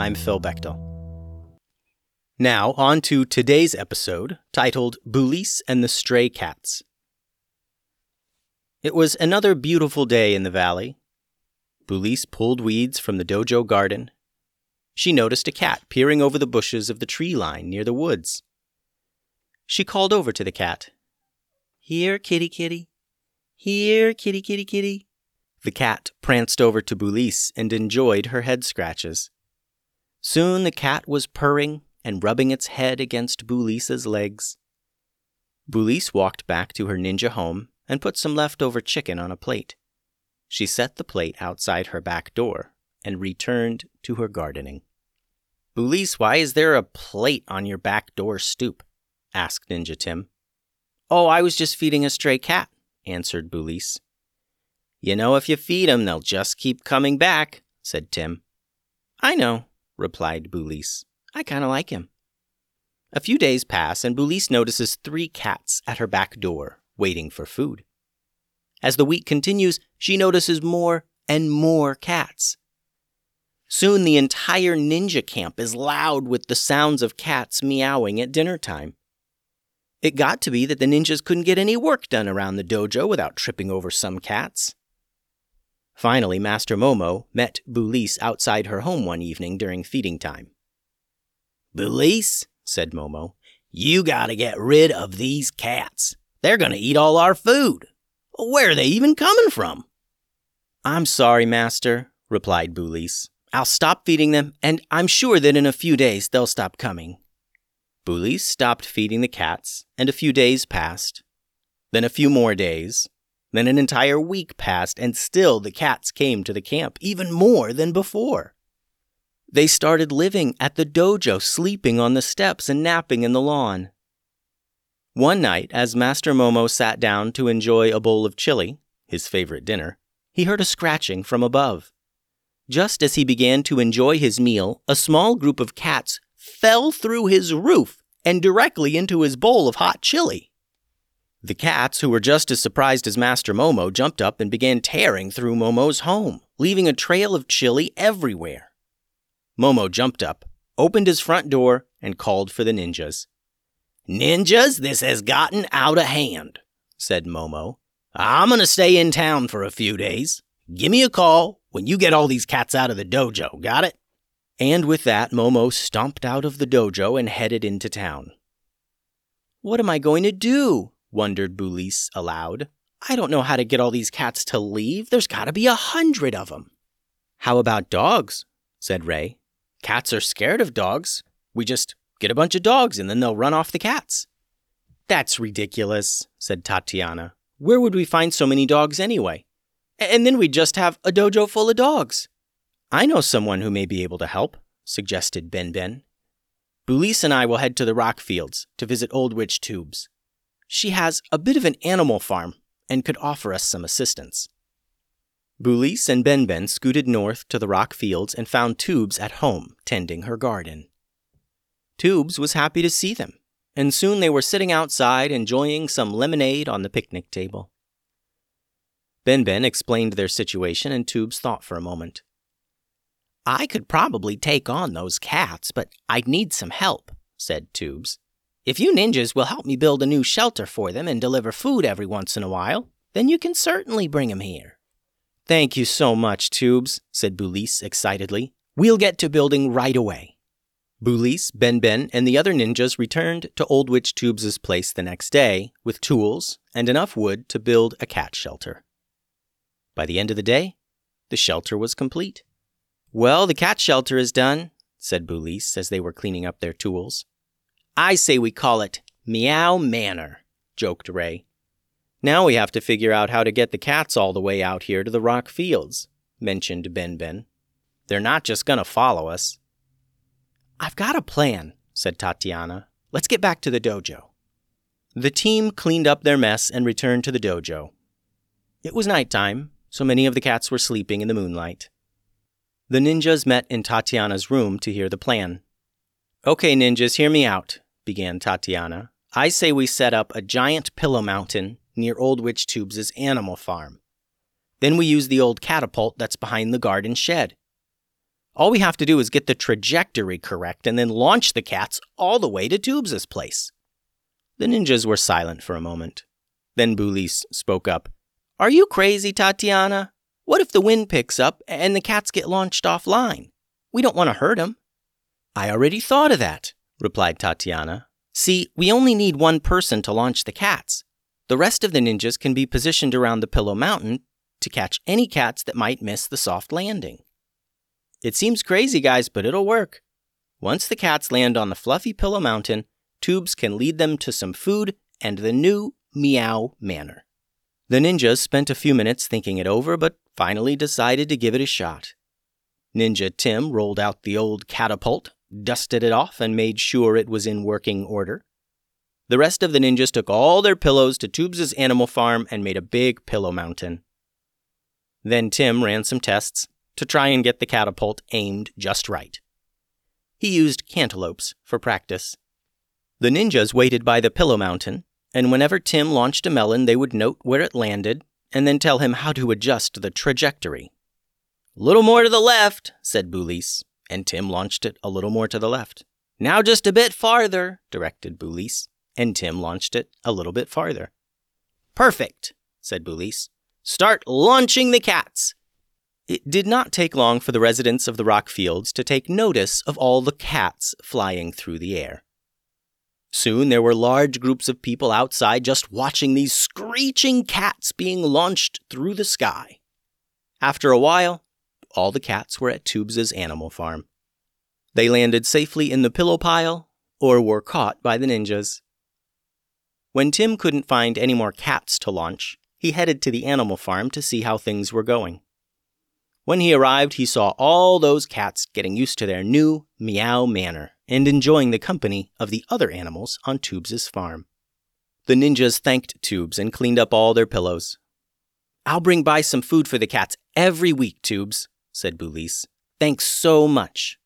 I'm Phil Bechtel. Now, on to today's episode, titled Boolice and the Stray Cats. It was another beautiful day in the valley. Boolice pulled weeds from the dojo garden. She noticed a cat peering over the bushes of the tree line near the woods. She called over to the cat. Here, kitty, kitty. Here, kitty, kitty, kitty. The cat pranced over to Boolice and enjoyed her head scratches. Soon the cat was purring and rubbing its head against Boolice's legs. Boolice walked back to her ninja home and put some leftover chicken on a plate. She set the plate outside her back door and returned to her gardening. Boolice, why is there a plate on your back door stoop? asked Ninja Tim. Oh, I was just feeding a stray cat, answered Boolice. You know, if you feed 'em, they'll just keep coming back, said Tim. I know, replied Boolice. I kind of like him. A few days pass, and Boolice notices three cats at her back door, waiting for food. As the week continues, she notices more and more cats. Soon the entire ninja camp is loud with the sounds of cats meowing at dinner time. It got to be that the ninjas couldn't get any work done around the dojo without tripping over some cats. Finally, Master Momo met Boolice outside her home one evening during feeding time. Boolice, said Momo, you gotta get rid of these cats. They're gonna eat all our food. Where are they even coming from? I'm sorry, Master, replied Boolice. I'll stop feeding them, and I'm sure that in a few days they'll stop coming. Boolice stopped feeding the cats, and a few days passed. Then a few more days. Then an entire week passed, and still the cats came to the camp, even more than before. They started living at the dojo, sleeping on the steps and napping in the lawn. One night, as Master Momo sat down to enjoy a bowl of chili, his favorite dinner, he heard a scratching from above. Just as he began to enjoy his meal, a small group of cats fell through his roof and directly into his bowl of hot chili. The cats, who were just as surprised as Master Momo, jumped up and began tearing through Momo's home, leaving a trail of chili everywhere. Momo jumped up, opened his front door, and called for the ninjas. Ninjas, this has gotten out of hand, said Momo. I'm going to stay in town for a few days. Give me a call when you get all these cats out of the dojo, got it? And with that, Momo stomped out of the dojo and headed into town. What am I going to do? Wondered Boolice aloud. I don't know how to get all these cats to leave. There's got to be a hundred of them. How about dogs? said Ray. Cats are scared of dogs. We just get a bunch of dogs and then they'll run off the cats. That's ridiculous, said Tatiana. Where would we find so many dogs anyway? And then we'd just have a dojo full of dogs. I know someone who may be able to help, suggested Ben Ben. Boolice and I will head to the rock fields to visit Old Witch Tubes. She has a bit of an animal farm and could offer us some assistance. Boolice and Benben scooted north to the rock fields and found Tubes at home, tending her garden. Tubes was happy to see them, and soon they were sitting outside enjoying some lemonade on the picnic table. Ben Ben explained their situation, and Tubes thought for a moment. I could probably take on those cats, but I'd need some help, said Tubes. If you ninjas will help me build a new shelter for them and deliver food every once in a while, then you can certainly bring them here. Thank you so much, Tubes, said Boolice excitedly. We'll get to building right away. Boolice, Ben Ben, and the other ninjas returned to Old Witch Tubes' place the next day with tools and enough wood to build a cat shelter. By the end of the day, the shelter was complete. Well, the cat shelter is done, said Boolice as they were cleaning up their tools. I say we call it Meow Manor, joked Ray. Now we have to figure out how to get the cats all the way out here to the rock fields, mentioned Ben Ben. They're not just going to follow us. I've got a plan, said Tatiana. Let's get back to the dojo. The team cleaned up their mess and returned to the dojo. It was night time, so many of the cats were sleeping in the moonlight. The ninjas met in Tatiana's room to hear the plan. Okay, ninjas, hear me out, began Tatiana. I say we set up a giant pillow mountain near Old Witch Tubes' animal farm. Then we use the old catapult that's behind the garden shed. All we have to do is get the trajectory correct and then launch the cats all the way to Tubes' place. The ninjas were silent for a moment. Then Boolice spoke up. Are you crazy, Tatiana? What if the wind picks up and the cats get launched offline? We don't want to hurt them. I already thought of that, replied Tatiana. See, we only need one person to launch the cats. The rest of the ninjas can be positioned around the Pillow Mountain to catch any cats that might miss the soft landing. It seems crazy, guys, but it'll work. Once the cats land on the fluffy Pillow Mountain, Tubes can lead them to some food and the new Meow Manor. The ninjas spent a few minutes thinking it over, but finally decided to give it a shot. Ninja Tim rolled out the old catapult, dusted it off, and made sure it was in working order. The rest of the ninjas took all their pillows to Tubes' animal farm and made a big pillow mountain. Then Tim ran some tests to try and get the catapult aimed just right. He used cantaloupes for practice. The ninjas waited by the pillow mountain, and whenever Tim launched a melon, they would note where it landed and then tell him how to adjust the trajectory. Little more to the left, said Boolice, and Tim launched it a little more to the left. Now just a bit farther, directed Boolice and Tim launched it a little bit farther. Perfect, said Boolice. Start launching the cats. It did not take long for the residents of the rock fields to take notice of all the cats flying through the air. Soon there were large groups of people outside just watching these screeching cats being launched through the sky. After a while, all the cats were at Tubes's animal farm. They landed safely in the pillow pile or were caught by the ninjas. When Tim couldn't find any more cats to launch, he headed to the animal farm to see how things were going. When he arrived, he saw all those cats getting used to their new meow manor and enjoying the company of the other animals on Tubes's farm. The ninjas thanked Tubes and cleaned up all their pillows. I'll bring by some food for the cats every week, Tubes, said Boolice. Thanks so much.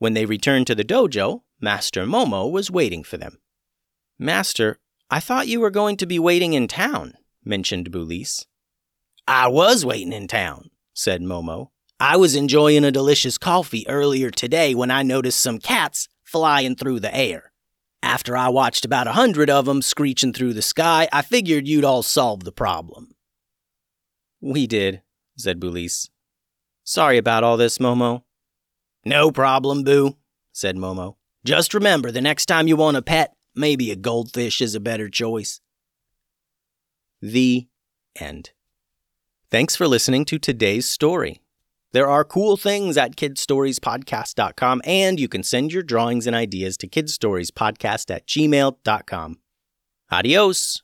When they returned to the dojo, Master Momo was waiting for them. Master, I thought you were going to be waiting in town, mentioned Boolice. I was waiting in town, said Momo. I was enjoying a delicious coffee earlier today when I noticed some cats flying through the air. After I watched about a hundred of them screeching through the sky, I figured you'd all solve the problem. We did, said Boolice. Sorry about all this, Momo. No problem, Boo, said Momo. Just remember, the next time you want a pet, Maybe a goldfish is a better choice. The end. Thanks for listening to today's story. There are cool things at kidstoriespodcast.com, and you can send your drawings and ideas to kidstoriespodcast at gmail.com. Adios.